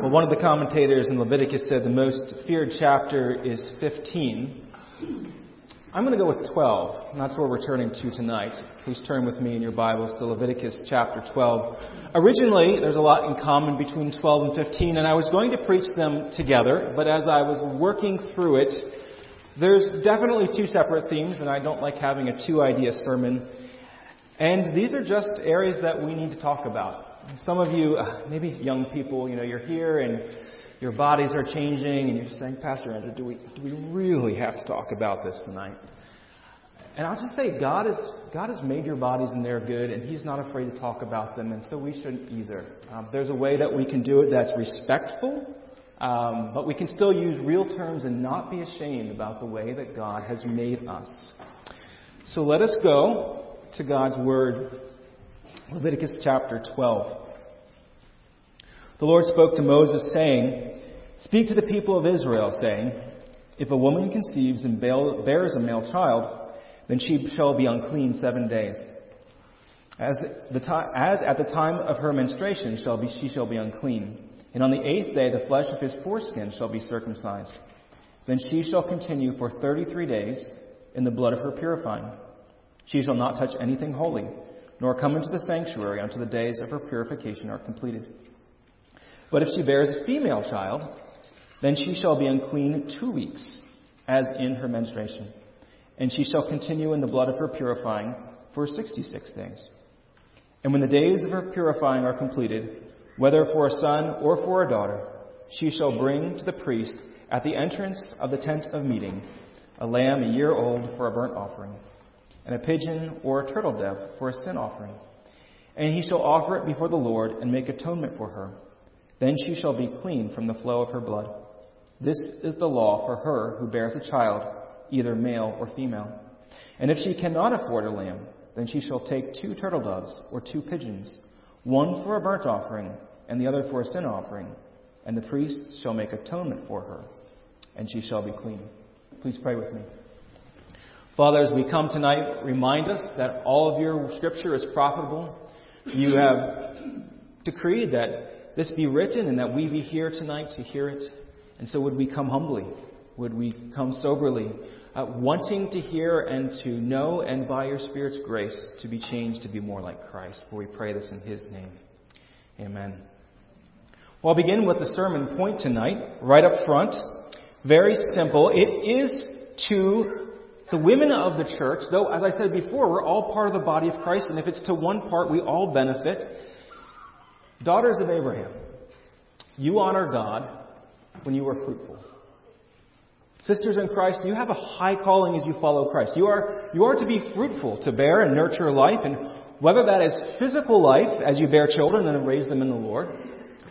Well, one of the commentators in Leviticus said the most feared chapter is 15. I'm going to go with 12, and that's where we're turning to tonight. Please turn with me in your Bibles to Leviticus chapter 12. Originally, there's a lot in common between 12 and 15, and I was going to preach them together, but as I was working through it, there's definitely two separate themes, and I don't like having a two idea sermon. And these are just areas that we need to talk about. Some of you, uh, maybe young people, you know, you're here and your bodies are changing and you're saying, Pastor Andrew, do we, do we really have to talk about this tonight? And I'll just say, God, is, God has made your bodies and they're good, and He's not afraid to talk about them, and so we shouldn't either. Um, there's a way that we can do it that's respectful, um, but we can still use real terms and not be ashamed about the way that God has made us. So let us go to God's Word Leviticus chapter 12. The Lord spoke to Moses, saying, Speak to the people of Israel, saying, If a woman conceives and bears a male child, then she shall be unclean seven days. As, the, time, as at the time of her menstruation shall be, she shall be unclean. And on the eighth day the flesh of his foreskin shall be circumcised. Then she shall continue for thirty three days in the blood of her purifying. She shall not touch anything holy nor come into the sanctuary until the days of her purification are completed. But if she bears a female child, then she shall be unclean two weeks, as in her menstruation, and she shall continue in the blood of her purifying for sixty six days. And when the days of her purifying are completed, whether for a son or for a daughter, she shall bring to the priest at the entrance of the tent of meeting a lamb a year old for a burnt offering and a pigeon or a turtle dove for a sin offering. And he shall offer it before the Lord and make atonement for her. Then she shall be clean from the flow of her blood. This is the law for her who bears a child, either male or female. And if she cannot afford a lamb, then she shall take two turtle doves or two pigeons, one for a burnt offering and the other for a sin offering. And the priest shall make atonement for her, and she shall be clean. Please pray with me. Father, as we come tonight, remind us that all of your scripture is profitable. You have decreed that this be written and that we be here tonight to hear it. And so would we come humbly? Would we come soberly, uh, wanting to hear and to know and by your Spirit's grace to be changed to be more like Christ? For we pray this in his name. Amen. Well, I'll begin with the sermon point tonight, right up front. Very simple. It is to the women of the church, though, as I said before, we're all part of the body of Christ, and if it's to one part, we all benefit. Daughters of Abraham, you honor God when you are fruitful. Sisters in Christ, you have a high calling as you follow Christ. You are, you are to be fruitful, to bear and nurture life, and whether that is physical life as you bear children and raise them in the Lord,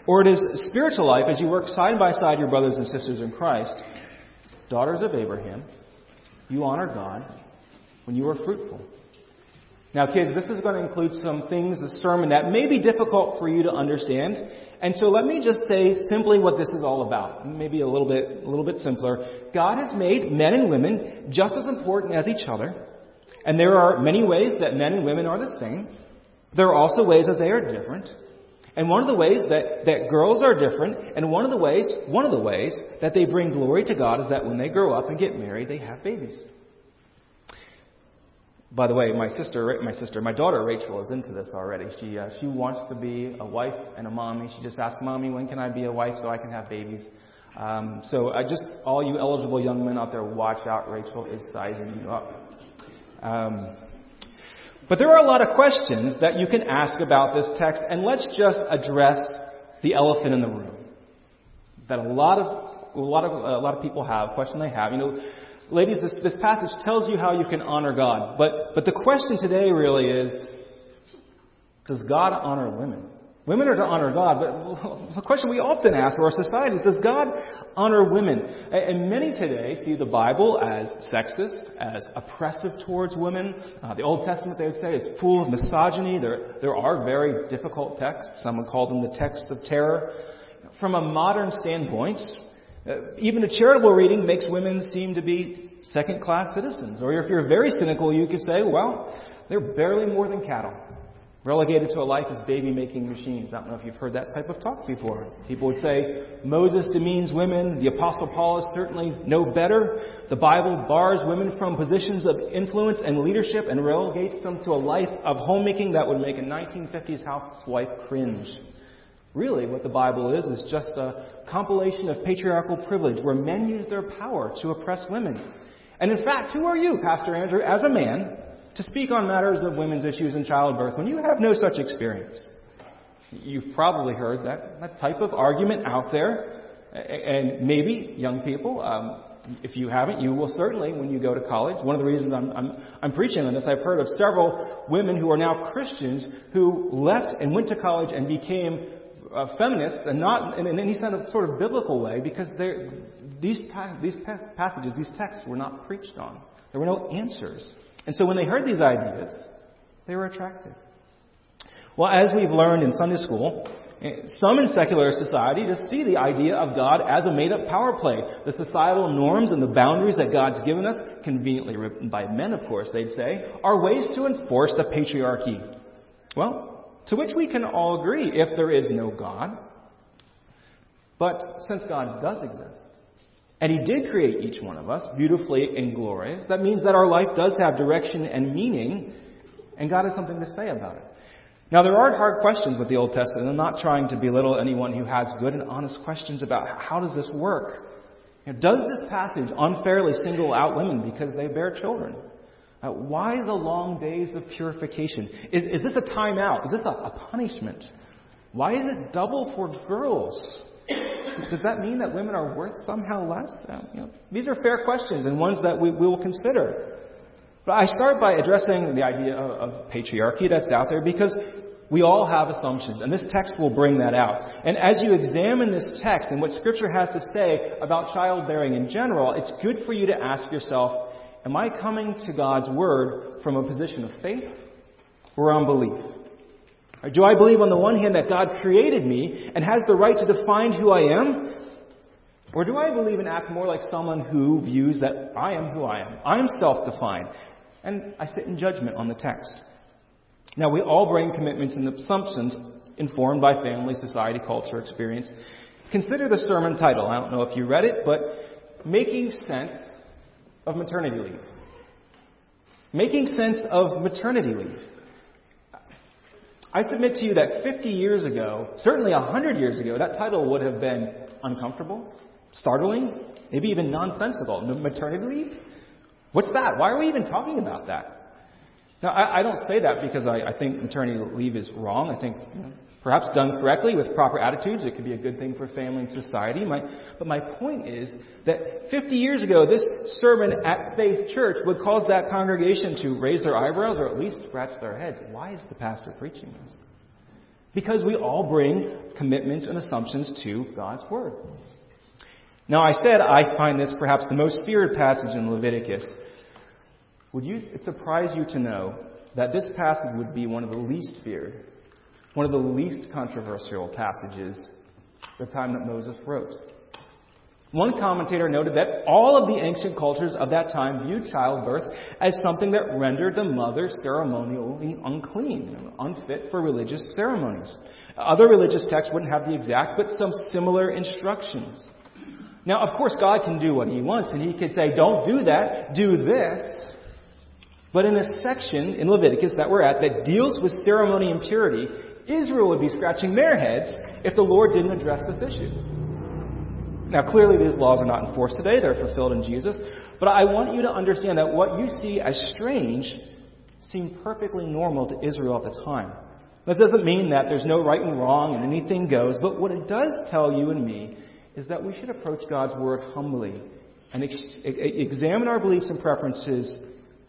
or it is spiritual life as you work side by side your brothers and sisters in Christ, daughters of Abraham, you honor God when you are fruitful. Now, kids, this is going to include some things, the sermon, that may be difficult for you to understand. And so let me just say simply what this is all about. Maybe a little bit, a little bit simpler. God has made men and women just as important as each other. And there are many ways that men and women are the same. There are also ways that they are different. And one of the ways that, that girls are different, and one of the ways, one of the ways that they bring glory to God is that when they grow up and get married, they have babies. By the way, my sister, my sister, my daughter Rachel is into this already. She uh, she wants to be a wife and a mommy. She just asked mommy, when can I be a wife so I can have babies? Um, so I just all you eligible young men out there, watch out. Rachel is sizing you up. Um, but there are a lot of questions that you can ask about this text, and let's just address the elephant in the room. That a lot of a lot of a lot of people have, question they have. You know, ladies, this, this passage tells you how you can honor God. But but the question today really is, does God honor women? Women are to honor God, but the question we often ask, or our society, is does God honor women? And many today see the Bible as sexist, as oppressive towards women. Uh, the Old Testament, they would say, is full of misogyny. There, there are very difficult texts. Some would call them the texts of terror. From a modern standpoint, uh, even a charitable reading makes women seem to be second class citizens. Or if you're very cynical, you could say, well, they're barely more than cattle. Relegated to a life as baby making machines. I don't know if you've heard that type of talk before. People would say Moses demeans women. The Apostle Paul is certainly no better. The Bible bars women from positions of influence and leadership and relegates them to a life of homemaking that would make a 1950s housewife cringe. Really, what the Bible is, is just a compilation of patriarchal privilege where men use their power to oppress women. And in fact, who are you, Pastor Andrew, as a man, to speak on matters of women's issues and childbirth when you have no such experience? You've probably heard that, that type of argument out there. And maybe, young people, um, if you haven't, you will certainly when you go to college. One of the reasons I'm, I'm, I'm preaching on this, I've heard of several women who are now Christians who left and went to college and became uh, feminists and not in, in any kind of sort of biblical way because these, these passages, these texts were not preached on. There were no answers. And so when they heard these ideas, they were attracted. Well, as we've learned in Sunday school, eh, some in secular society just see the idea of God as a made up power play. The societal norms and the boundaries that God's given us, conveniently written by men, of course, they'd say, are ways to enforce the patriarchy. Well, to which we can all agree if there is no God. But since God does exist, and He did create each one of us beautifully and glorious, that means that our life does have direction and meaning, and God has something to say about it. Now, there are hard questions with the Old Testament. I'm not trying to belittle anyone who has good and honest questions about how does this work. You know, does this passage unfairly single out women because they bear children? Uh, why the long days of purification? Is, is this a timeout? Is this a, a punishment? Why is it double for girls? Does that mean that women are worth somehow less? Uh, you know, these are fair questions and ones that we, we will consider. But I start by addressing the idea of, of patriarchy that's out there because we all have assumptions, and this text will bring that out. And as you examine this text and what Scripture has to say about childbearing in general, it's good for you to ask yourself, Am I coming to God's Word from a position of faith or unbelief? Or do I believe on the one hand that God created me and has the right to define who I am? Or do I believe and act more like someone who views that I am who I am? I am self defined. And I sit in judgment on the text. Now, we all bring commitments and assumptions informed by family, society, culture, experience. Consider the sermon title. I don't know if you read it, but Making Sense of maternity leave. Making sense of maternity leave. I submit to you that 50 years ago, certainly 100 years ago, that title would have been uncomfortable, startling, maybe even nonsensical. Maternity leave? What's that? Why are we even talking about that? Now, I, I don't say that because I, I, think maternity leave is wrong. I think you know, Perhaps done correctly with proper attitudes, it could be a good thing for family and society. My, but my point is that 50 years ago, this sermon at Faith Church would cause that congregation to raise their eyebrows or at least scratch their heads. Why is the pastor preaching this? Because we all bring commitments and assumptions to God's Word. Now, I said I find this perhaps the most feared passage in Leviticus. Would you, it surprise you to know that this passage would be one of the least feared one of the least controversial passages the time that Moses wrote. One commentator noted that all of the ancient cultures of that time viewed childbirth as something that rendered the mother ceremonially unclean, unfit for religious ceremonies. Other religious texts wouldn't have the exact, but some similar instructions. Now, of course, God can do what He wants, and He could say, don't do that, do this. But in a section in Leviticus that we're at that deals with ceremony and purity, Israel would be scratching their heads if the Lord didn't address this issue. Now, clearly, these laws are not enforced today, they're fulfilled in Jesus. But I want you to understand that what you see as strange seemed perfectly normal to Israel at the time. That doesn't mean that there's no right and wrong and anything goes, but what it does tell you and me is that we should approach God's Word humbly and ex- examine our beliefs and preferences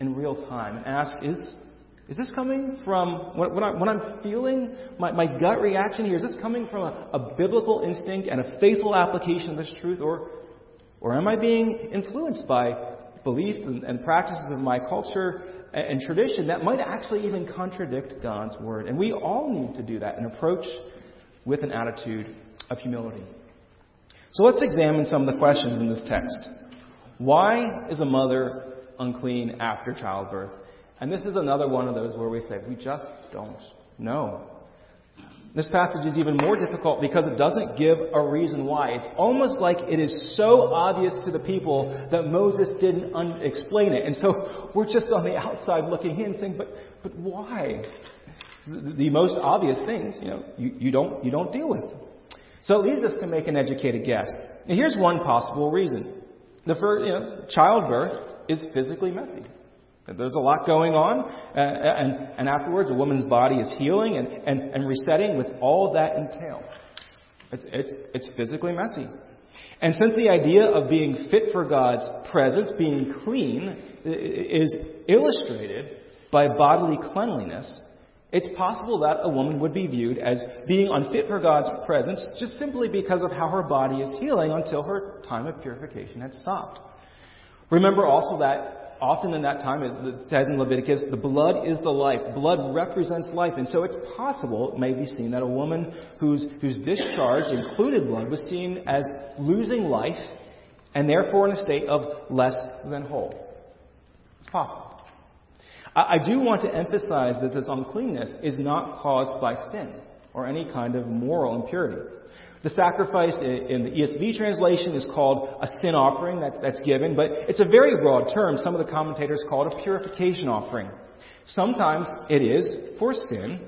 in real time and ask, is, is this coming from, when, I, am feeling my, my, gut reaction here, is this coming from a, a, biblical instinct and a faithful application of this truth? Or, or am I being influenced by beliefs and, and practices of my culture and, and tradition that might actually even contradict God's Word? And we all need to do that and approach with an attitude of humility. So let's examine some of the questions in this text. Why is a mother unclean after childbirth? And this is another one of those where we say, we just don't know. This passage is even more difficult because it doesn't give a reason why. It's almost like it is so obvious to the people that Moses didn't un- explain it. And so we're just on the outside looking in saying, but, but why? The, most obvious things, you know, you, you, don't, you don't deal with. So it leads us to make an educated guess. And here's one possible reason. The first, you know, childbirth is physically messy. There's a lot going on, uh, and, and afterwards, a woman's body is healing and, and, and resetting with all that entails. It's, it's, it's physically messy. And since the idea of being fit for God's presence, being clean, is illustrated by bodily cleanliness, it's possible that a woman would be viewed as being unfit for God's presence just simply because of how her body is healing until her time of purification had stopped. Remember also that often in that time, it says in Leviticus, the blood is the life. Blood represents life. And so it's possible, it may be seen, that a woman whose, whose discharge included blood was seen as losing life and therefore in a state of less than whole. It's possible. I, I do want to emphasize that this uncleanness is not caused by sin or any kind of moral impurity. The sacrifice in the ESV translation is called a sin offering that's, that's given, but it's a very broad term. Some of the commentators call it a purification offering. Sometimes it is for sin,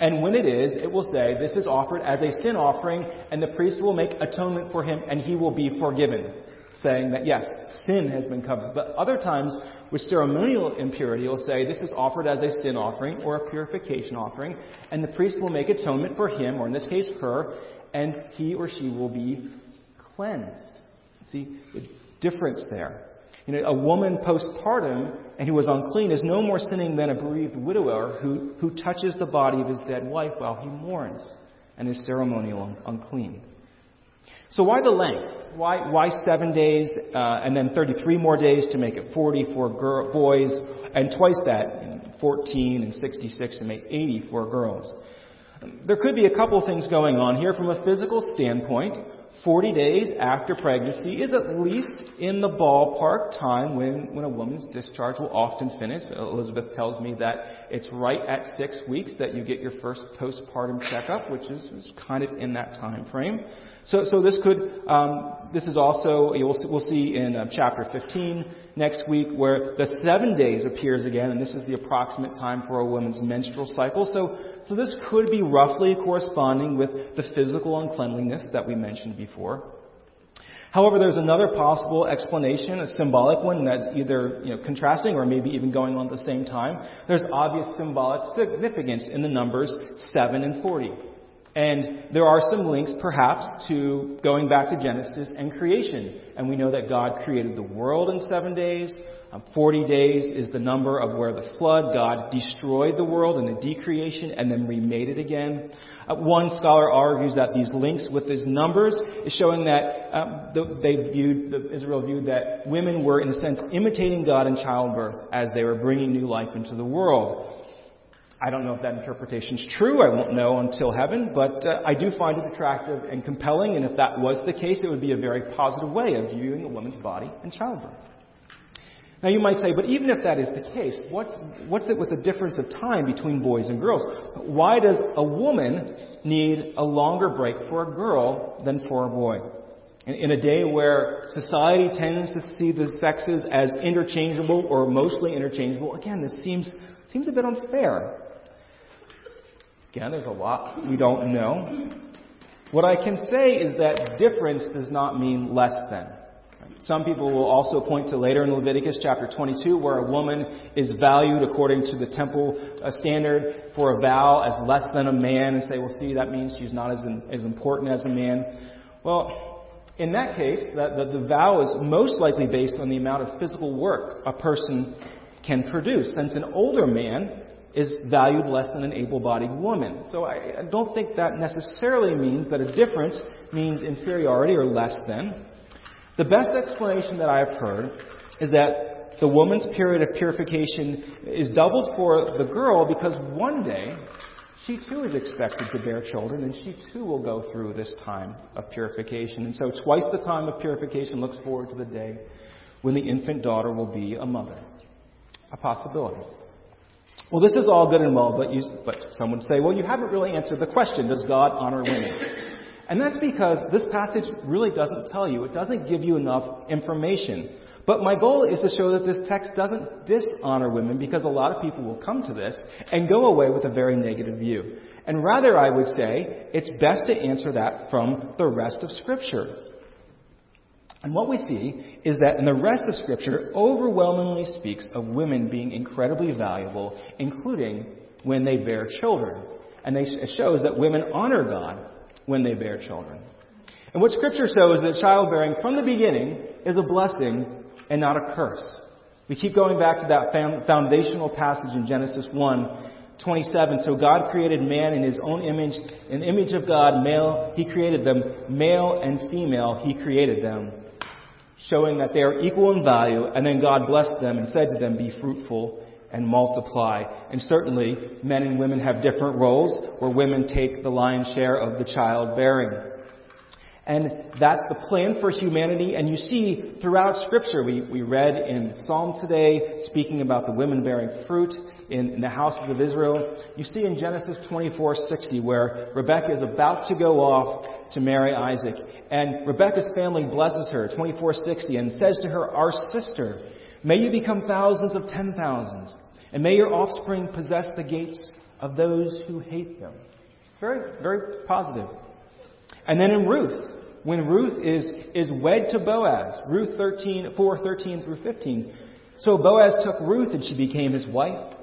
and when it is, it will say this is offered as a sin offering, and the priest will make atonement for him, and he will be forgiven, saying that yes, sin has been covered. But other times, with ceremonial impurity, it will say this is offered as a sin offering or a purification offering, and the priest will make atonement for him, or in this case her, and he or she will be cleansed. See the difference there. You know, a woman postpartum and who was unclean is no more sinning than a bereaved widower who, who touches the body of his dead wife while he mourns and is ceremonial unclean. So why the length? Why, why seven days uh, and then 33 more days to make it 40 for girl, boys and twice that, 14 and 66 to make 80 for girls? There could be a couple things going on here from a physical standpoint. 40 days after pregnancy is at least in the ballpark time when, when a woman's discharge will often finish. Elizabeth tells me that it's right at six weeks that you get your first postpartum checkup, which is, is kind of in that time frame. So, so this could, um, this is also, we'll, we'll see in uh, chapter 15 next week where the seven days appears again, and this is the approximate time for a woman's menstrual cycle. So, so this could be roughly corresponding with the physical uncleanliness that we mentioned before. However, there's another possible explanation, a symbolic one that's either you know, contrasting or maybe even going on at the same time. There's obvious symbolic significance in the numbers 7 and 40. And there are some links, perhaps, to going back to Genesis and creation. And we know that God created the world in seven days. Um, 40 days is the number of where the flood, God destroyed the world in the decreation and then remade it again. Uh, one scholar argues that these links with these numbers is showing that um, the, they viewed, the, Israel viewed that women were, in a sense, imitating God in childbirth as they were bringing new life into the world. I don't know if that interpretation is true. I won't know until heaven, but uh, I do find it attractive and compelling, and if that was the case, it would be a very positive way of viewing a woman's body in childbirth. Now you might say, but even if that is the case, what's, what's it with the difference of time between boys and girls? Why does a woman need a longer break for a girl than for a boy? In, in a day where society tends to see the sexes as interchangeable or mostly interchangeable, again, this seems, seems a bit unfair. Again, there's a lot we don't know. What I can say is that difference does not mean less than. Some people will also point to later in Leviticus chapter 22 where a woman is valued according to the temple uh, standard for a vow as less than a man and say, well, see, that means she's not as, as important as a man. Well, in that case, the, the, the vow is most likely based on the amount of physical work a person can produce. Since an older man is valued less than an able bodied woman. So I, I don't think that necessarily means that a difference means inferiority or less than. The best explanation that I have heard is that the woman's period of purification is doubled for the girl because one day she too is expected to bear children and she too will go through this time of purification. And so twice the time of purification looks forward to the day when the infant daughter will be a mother. A possibility. Well, this is all good and well, but, you, but some would say, well, you haven't really answered the question, does God honor women? And that's because this passage really doesn't tell you. It doesn't give you enough information. But my goal is to show that this text doesn't dishonor women because a lot of people will come to this and go away with a very negative view. And rather, I would say, it's best to answer that from the rest of Scripture. And what we see is that in the rest of Scripture overwhelmingly speaks of women being incredibly valuable, including when they bear children. And it shows that women honor God when they bear children. And what Scripture shows is that childbearing from the beginning is a blessing and not a curse. We keep going back to that foundational passage in Genesis 1 27. So God created man in his own image. In the image of God, male, he created them. Male and female, he created them. Showing that they are equal in value. And then God blessed them and said to them, Be fruitful and multiply. And certainly, men and women have different roles where women take the lion's share of the childbearing. And that's the plan for humanity. And you see throughout Scripture, we, we read in Psalm today, speaking about the women bearing fruit in, in the houses of Israel. You see in Genesis 24:60, where Rebecca is about to go off to marry Isaac. And Rebecca's family blesses her, 24:60, and says to her, Our sister, may you become thousands of ten thousands, and may your offspring possess the gates of those who hate them. It's very, very positive. And then in Ruth, when Ruth is, is wed to Boaz. Ruth 13, 4, 13 through 15. So Boaz took Ruth and she became his wife.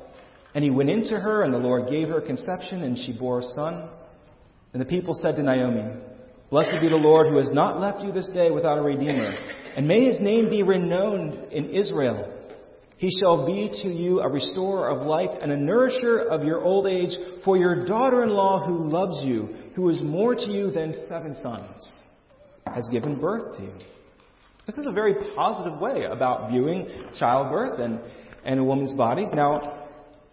And he went into her and the Lord gave her conception and she bore a son. And the people said to Naomi, Blessed be the Lord who has not left you this day without a redeemer. And may his name be renowned in Israel. He shall be to you a restorer of life and a nourisher of your old age for your daughter in law who loves you, who is more to you than seven sons has given birth to you. This is a very positive way about viewing childbirth and, and a woman's bodies. Now,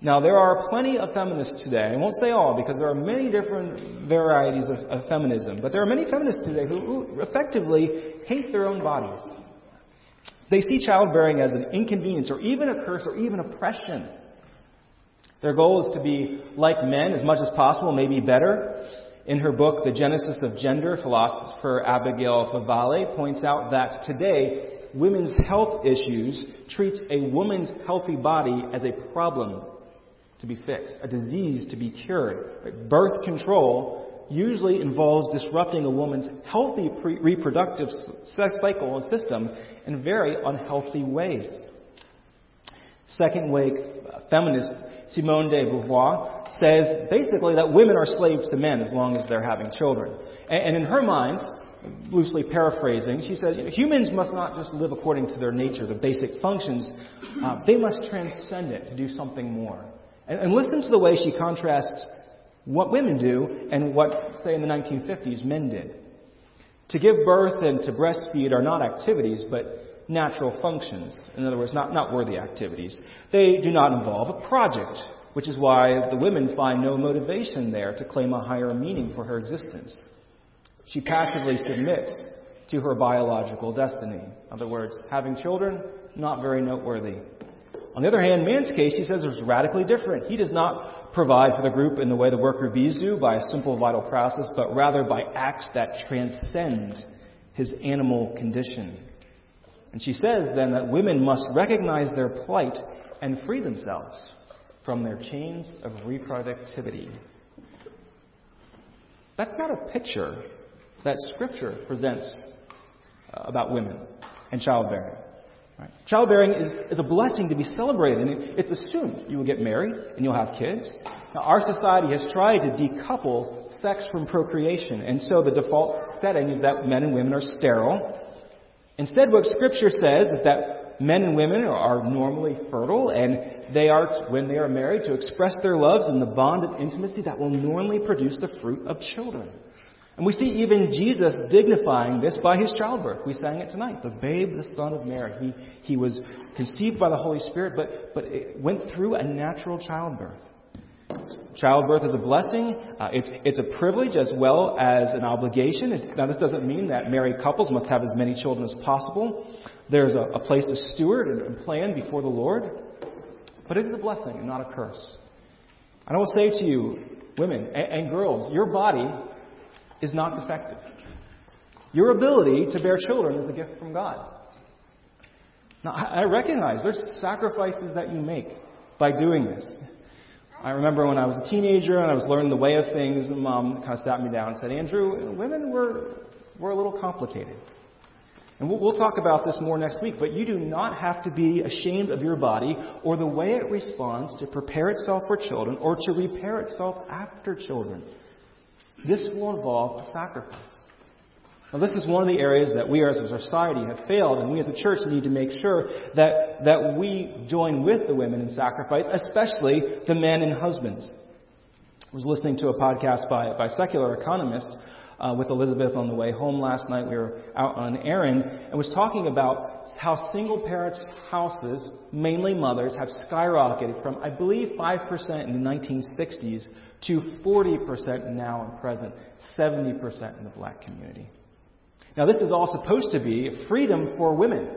now, there are plenty of feminists today. I won't say all because there are many different varieties of, of feminism, but there are many feminists today who, who effectively hate their own bodies. They see childbearing as an inconvenience or even a curse or even oppression. Their goal is to be like men as much as possible, maybe better. In her book, The Genesis of Gender, philosopher Abigail Favale points out that today, women's health issues treats a woman's healthy body as a problem to be fixed, a disease to be cured. Birth control usually involves disrupting a woman's healthy pre- reproductive cycle and system in very unhealthy ways. Second wave feminist Simone de Beauvoir says basically that women are slaves to men as long as they're having children. And, in her mind, loosely paraphrasing, she says, you know, humans must not just live according to their nature, the basic functions. Uh, they must transcend it to do something more. And, and listen to the way she contrasts what women do and what, say, in the 1950s, men did. To give birth and to breastfeed are not activities, but natural functions. In other words, not, not worthy activities. They do not involve a project, which is why the women find no motivation there to claim a higher meaning for her existence. She passively submits to her biological destiny. In other words, having children, not very noteworthy. On the other hand, man's case, she says, is radically different. He does not provide for the group in the way the worker bees do by a simple vital process, but rather by acts that transcend his animal condition. And she says then that women must recognize their plight and free themselves from their chains of reproductivity. That's not a picture that Scripture presents uh, about women and childbearing. Right? Childbearing is, is a blessing to be celebrated, and it's assumed you will get married and you'll have kids. Now, our society has tried to decouple sex from procreation, and so the default setting is that men and women are sterile Instead, what Scripture says is that men and women are normally fertile, and they are, when they are married, to express their loves in the bond of intimacy that will normally produce the fruit of children. And we see even Jesus dignifying this by his childbirth. We sang it tonight. The babe, the son of Mary. He, he was conceived by the Holy Spirit, but, but it went through a natural childbirth. Childbirth is a blessing. Uh, it's, it's a privilege as well as an obligation. Now, this doesn't mean that married couples must have as many children as possible. There's a, a place to steward and, and plan before the Lord. But it is a blessing and not a curse. And I will say to you, women and, and girls, your body is not defective. Your ability to bear children is a gift from God. Now, I recognize there's sacrifices that you make by doing this. I remember when I was a teenager and I was learning the way of things, and mom kind of sat me down and said, Andrew, women were, were a little complicated. And we'll, we'll talk about this more next week, but you do not have to be ashamed of your body or the way it responds to prepare itself for children or to repair itself after children. This will involve a sacrifice. Now, this is one of the areas that we as a society have failed, and we as a church need to make sure that, that we join with the women in sacrifice, especially the men and husbands. I was listening to a podcast by, by secular economist uh, with Elizabeth on the way home last night. We were out on an errand and was talking about how single parents' houses, mainly mothers, have skyrocketed from, I believe, 5% in the 1960s to 40% now and present, 70% in the black community. Now, this is all supposed to be freedom for women.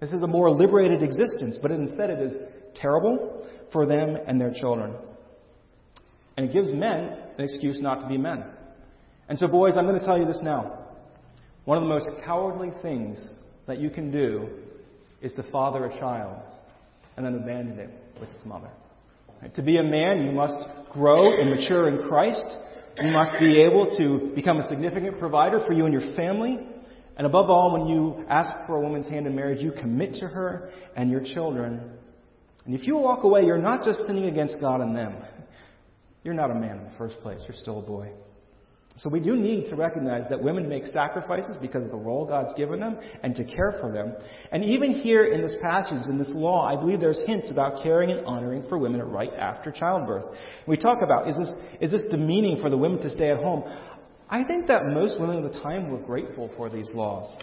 This is a more liberated existence, but instead it is terrible for them and their children. And it gives men an excuse not to be men. And so, boys, I'm going to tell you this now. One of the most cowardly things that you can do is to father a child and then abandon it with its mother. To be a man, you must grow and mature in Christ. You must be able to become a significant provider for you and your family. And above all, when you ask for a woman's hand in marriage, you commit to her and your children. And if you walk away, you're not just sinning against God and them. You're not a man in the first place. You're still a boy. So we do need to recognize that women make sacrifices because of the role God's given them and to care for them. And even here in this passage, in this law, I believe there's hints about caring and honoring for women right after childbirth. We talk about, is this, is this demeaning for the women to stay at home? I think that most women of the time were grateful for these laws.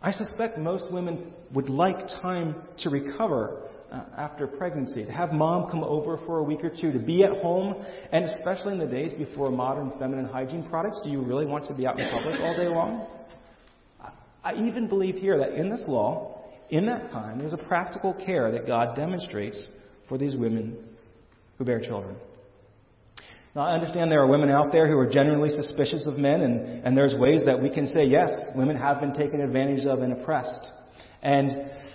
I suspect most women would like time to recover uh, after pregnancy, to have mom come over for a week or two, to be at home, and especially in the days before modern feminine hygiene products, do you really want to be out in public all day long? I even believe here that in this law, in that time, there's a practical care that God demonstrates for these women who bear children. Now, I understand there are women out there who are generally suspicious of men, and, and there's ways that we can say, yes, women have been taken advantage of and oppressed. And,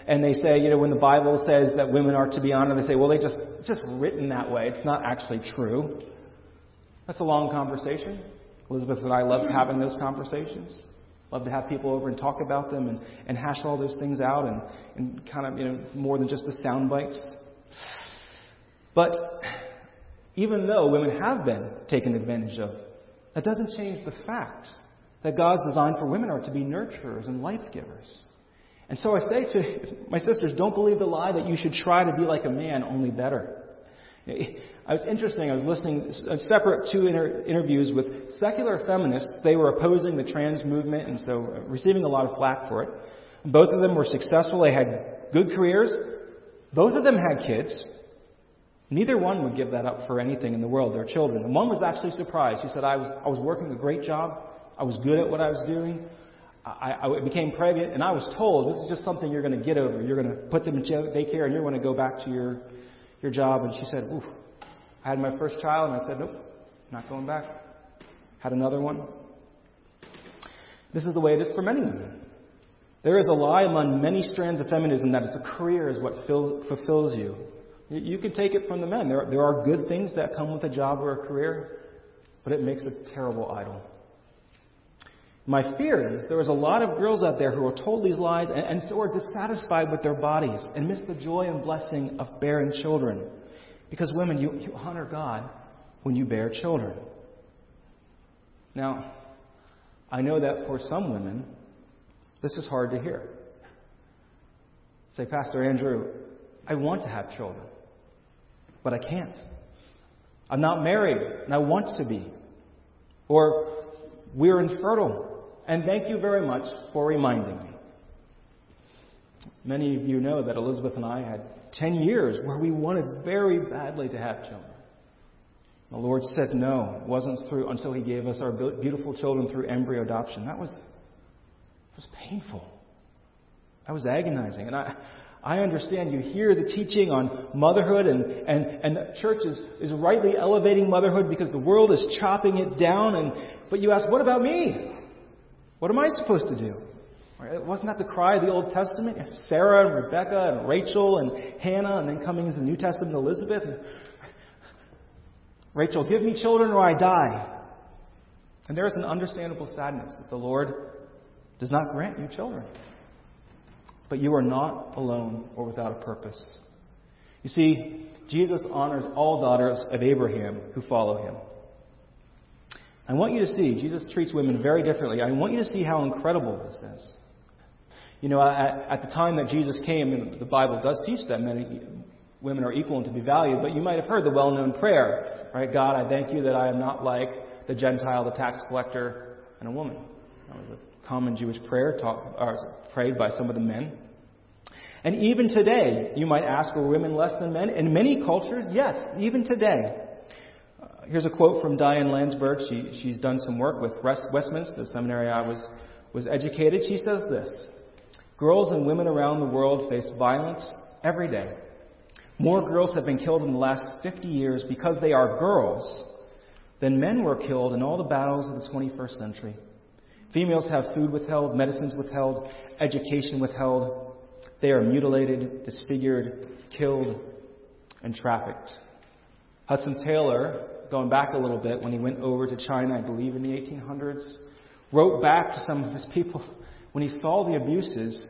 and they say, you know, when the Bible says that women are to be honored, they say, well, they just, it's just written that way. It's not actually true. That's a long conversation. Elizabeth and I love having those conversations. Love to have people over and talk about them and, and hash all those things out and, and kind of, you know, more than just the sound bites. But even though women have been taken advantage of, that doesn't change the fact that God's design for women are to be nurturers and life givers. And so I say to my sisters, don't believe the lie that you should try to be like a man, only better. I was interesting. I was listening uh, separate two inter- interviews with secular feminists. They were opposing the trans movement and so uh, receiving a lot of flack for it. Both of them were successful. They had good careers. Both of them had kids. Neither one would give that up for anything in the world, their children. And one was actually surprised. He said, I was, I was working a great job. I was good at what I was doing. I, I became pregnant, and I was told this is just something you're going to get over. You're going to put them in daycare, and you're going to go back to your your job. And she said, "Oof." I had my first child, and I said, "Nope, not going back." Had another one. This is the way it is for many women. There is a lie among many strands of feminism that it's a career is what fill, fulfills you. You can take it from the men. There, there are good things that come with a job or a career, but it makes a terrible idol. My fear is there is a lot of girls out there who are told these lies and, and so are dissatisfied with their bodies and miss the joy and blessing of bearing children. Because women, you, you honor God when you bear children. Now, I know that for some women, this is hard to hear. Say, Pastor Andrew, I want to have children, but I can't. I'm not married, and I want to be. Or, we're infertile, and thank you very much for reminding me. Many of you know that Elizabeth and I had 10 years where we wanted very badly to have children. The Lord said no. It wasn't through until He gave us our beautiful children through embryo adoption. That was, was painful. That was agonizing. And I, I understand you hear the teaching on motherhood, and, and, and the church is, is rightly elevating motherhood because the world is chopping it down. And, but you ask, what about me? What am I supposed to do? Wasn't that the cry of the Old Testament? Sarah and Rebecca and Rachel and Hannah, and then coming into the New Testament, Elizabeth. Rachel, give me children or I die. And there is an understandable sadness that the Lord does not grant you children. But you are not alone or without a purpose. You see, Jesus honors all daughters of Abraham who follow him. I want you to see, Jesus treats women very differently. I want you to see how incredible this is. You know, at, at the time that Jesus came, the Bible does teach that men, women are equal and to be valued, but you might have heard the well known prayer, right? God, I thank you that I am not like the Gentile, the tax collector, and a woman. That was a common Jewish prayer taught, or prayed by some of the men. And even today, you might ask, are women less than men? In many cultures, yes, even today. Here's a quote from Diane Langberg. She, she's done some work with Westminster, the seminary I was, was educated. She says this Girls and women around the world face violence every day. More girls have been killed in the last 50 years because they are girls than men were killed in all the battles of the 21st century. Females have food withheld, medicines withheld, education withheld. They are mutilated, disfigured, killed, and trafficked. Hudson Taylor, going back a little bit, when he went over to China, I believe in the 1800s, wrote back to some of his people when he saw the abuses.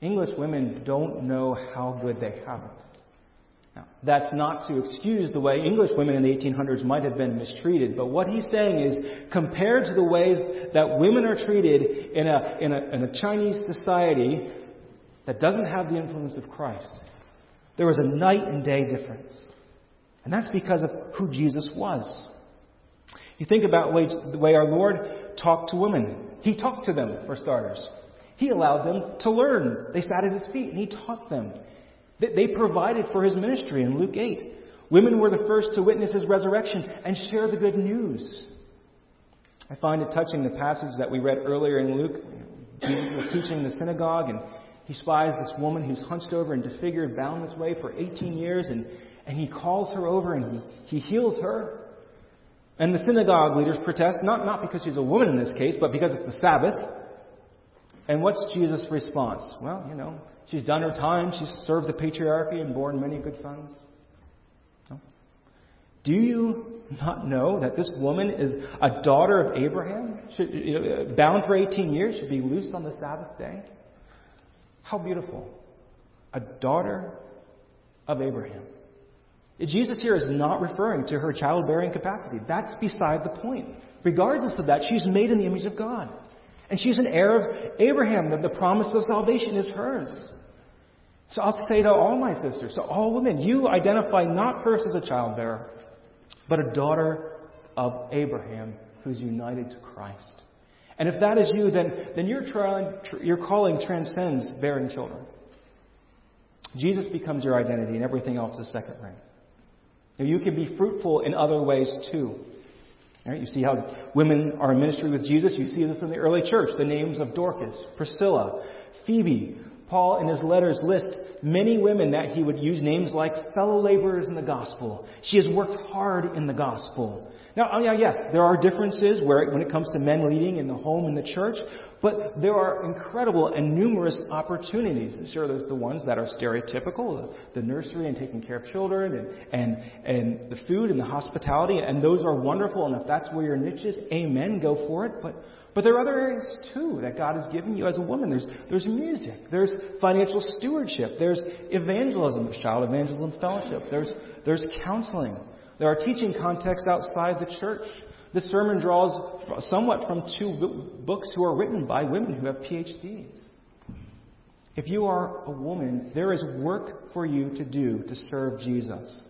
English women don't know how good they have it. Now, that's not to excuse the way English women in the 1800s might have been mistreated, but what he's saying is, compared to the ways that women are treated in a, in a, in a Chinese society that doesn't have the influence of Christ, there was a night and day difference. And that's because of who Jesus was. You think about the way our Lord talked to women. He talked to them, for starters. He allowed them to learn. They sat at his feet and he taught them. They provided for his ministry in Luke 8. Women were the first to witness his resurrection and share the good news. I find it touching the passage that we read earlier in Luke. Jesus was teaching in the synagogue and he spies this woman who's hunched over and disfigured, bound this way for 18 years, and, and he calls her over and he, he heals her. And the synagogue leaders protest, not, not because she's a woman in this case, but because it's the Sabbath. And what's Jesus' response? Well, you know, She's done her time. She's served the patriarchy and borne many good sons. No? Do you not know that this woman is a daughter of Abraham? Should, you know, bound for 18 years, should be loosed on the Sabbath day? How beautiful. A daughter of Abraham. Jesus here is not referring to her childbearing capacity. That's beside the point. Regardless of that, she's made in the image of God. And she's an heir of Abraham. The, the promise of salvation is hers. So I'll say to all my sisters, to all women, you identify not first as a childbearer, but a daughter of Abraham who's united to Christ. And if that is you, then, then your, trial, your calling transcends bearing children. Jesus becomes your identity, and everything else is second rank. Now, you can be fruitful in other ways too. Right? You see how women are in ministry with Jesus. You see this in the early church. The names of Dorcas, Priscilla, Phoebe. Paul, in his letters, lists many women that he would use names like fellow laborers in the gospel. She has worked hard in the gospel. Now, oh, yes, there are differences where, when it comes to men leading in the home and the church, but there are incredible and numerous opportunities. Sure, there's the ones that are stereotypical, the nursery and taking care of children and, and, and the food and the hospitality, and those are wonderful. And if that's where your niche is, amen, go for it. But, but there are other areas too that God has given you as a woman. There's, there's music, there's financial stewardship, there's evangelism, child evangelism fellowship, there's, there's counseling. There are teaching contexts outside the church. This sermon draws somewhat from two books who are written by women who have PhDs. If you are a woman, there is work for you to do to serve Jesus.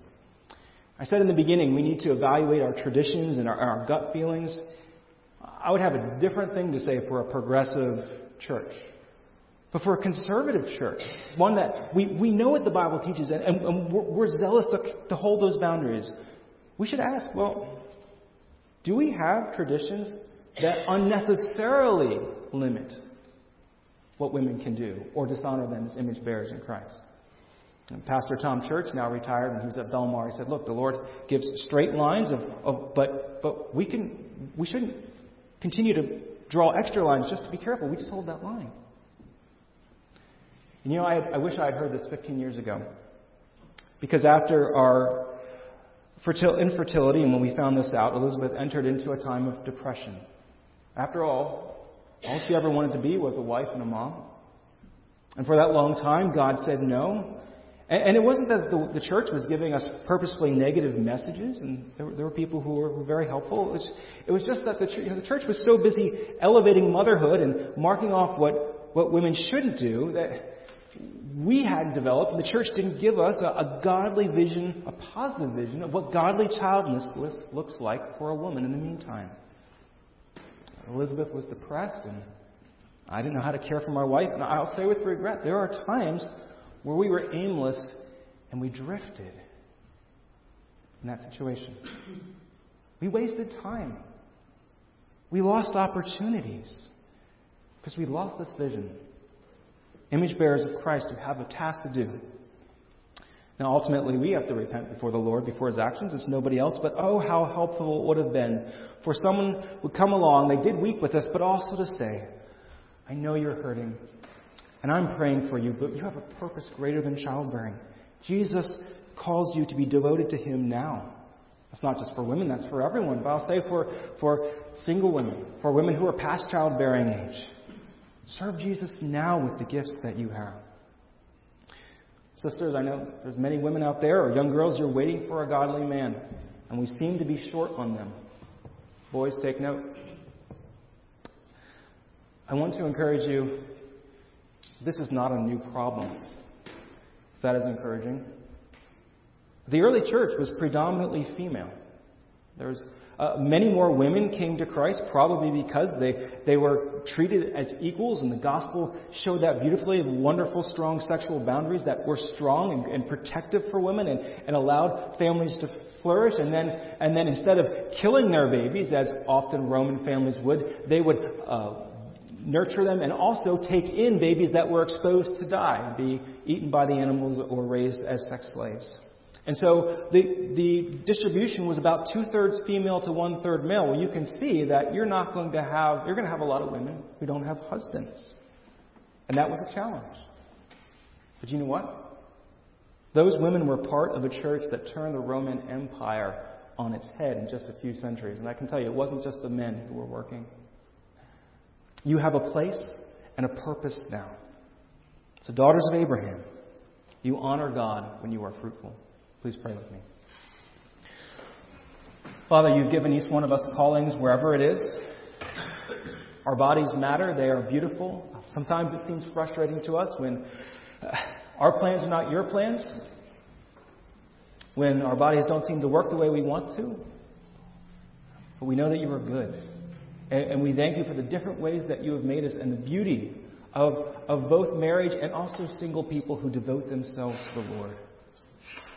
I said in the beginning, we need to evaluate our traditions and our, our gut feelings. I would have a different thing to say for a progressive church. But for a conservative church, one that we, we know what the Bible teaches and, and we're, we're zealous to, to hold those boundaries, we should ask, well, do we have traditions that unnecessarily limit what women can do or dishonor them as image bearers in Christ. And Pastor Tom Church, now retired, when he was at Belmar, he said, "Look, the Lord gives straight lines of, of but but we can we shouldn't continue to draw extra lines just to be careful. We just hold that line." And you know, I, I wish I had heard this 15 years ago, because after our fertil- infertility and when we found this out, Elizabeth entered into a time of depression. After all, all she ever wanted to be was a wife and a mom. And for that long time, God said no. And, and it wasn't that the, the, church was giving us purposefully negative messages, and there were, there were people who were, were, very helpful. It was, it was just that the, you know, the church was so busy elevating motherhood and marking off what, what women shouldn't do that we had developed, and the church didn't give us a, a godly vision, a positive vision of what godly childlessness looks like for a woman in the meantime. Elizabeth was depressed, and I didn't know how to care for my wife. And I'll say with regret, there are times where we were aimless and we drifted in that situation. We wasted time. We lost opportunities because we lost this vision. Image bearers of Christ who have a task to do. Now, ultimately, we have to repent before the Lord, before His actions. It's nobody else. But oh, how helpful it would have been for someone would come along. They did weep with us, but also to say, I know you're hurting, and I'm praying for you, but you have a purpose greater than childbearing. Jesus calls you to be devoted to Him now. That's not just for women, that's for everyone. But I'll say for, for single women, for women who are past childbearing age. Serve Jesus now with the gifts that you have. Sisters, I know there's many women out there, or young girls, you're waiting for a godly man, and we seem to be short on them. Boys, take note. I want to encourage you this is not a new problem. That is encouraging. The early church was predominantly female. There's uh, many more women came to Christ, probably because they, they were treated as equals, and the gospel showed that beautifully wonderful, strong sexual boundaries that were strong and, and protective for women and, and allowed families to flourish. And then, and then instead of killing their babies, as often Roman families would, they would uh, nurture them and also take in babies that were exposed to die, be eaten by the animals or raised as sex slaves. And so the, the distribution was about two thirds female to one third male. Well, you can see that you're not going to have, you're going to have a lot of women who don't have husbands. And that was a challenge. But you know what? Those women were part of a church that turned the Roman Empire on its head in just a few centuries. And I can tell you, it wasn't just the men who were working. You have a place and a purpose now. So, daughters of Abraham, you honor God when you are fruitful. Please pray with me. Father, you've given each one of us callings wherever it is. Our bodies matter, they are beautiful. Sometimes it seems frustrating to us when uh, our plans are not your plans, when our bodies don't seem to work the way we want to. But we know that you are good. And, we thank you for the different ways that you have made us and the beauty of, of both marriage and also single people who devote themselves to the Lord.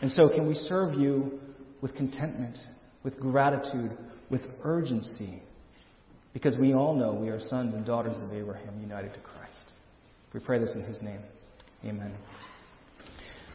And so, can we serve you with contentment, with gratitude, with urgency? Because we all know we are sons and daughters of Abraham united to Christ. We pray this in his name. Amen.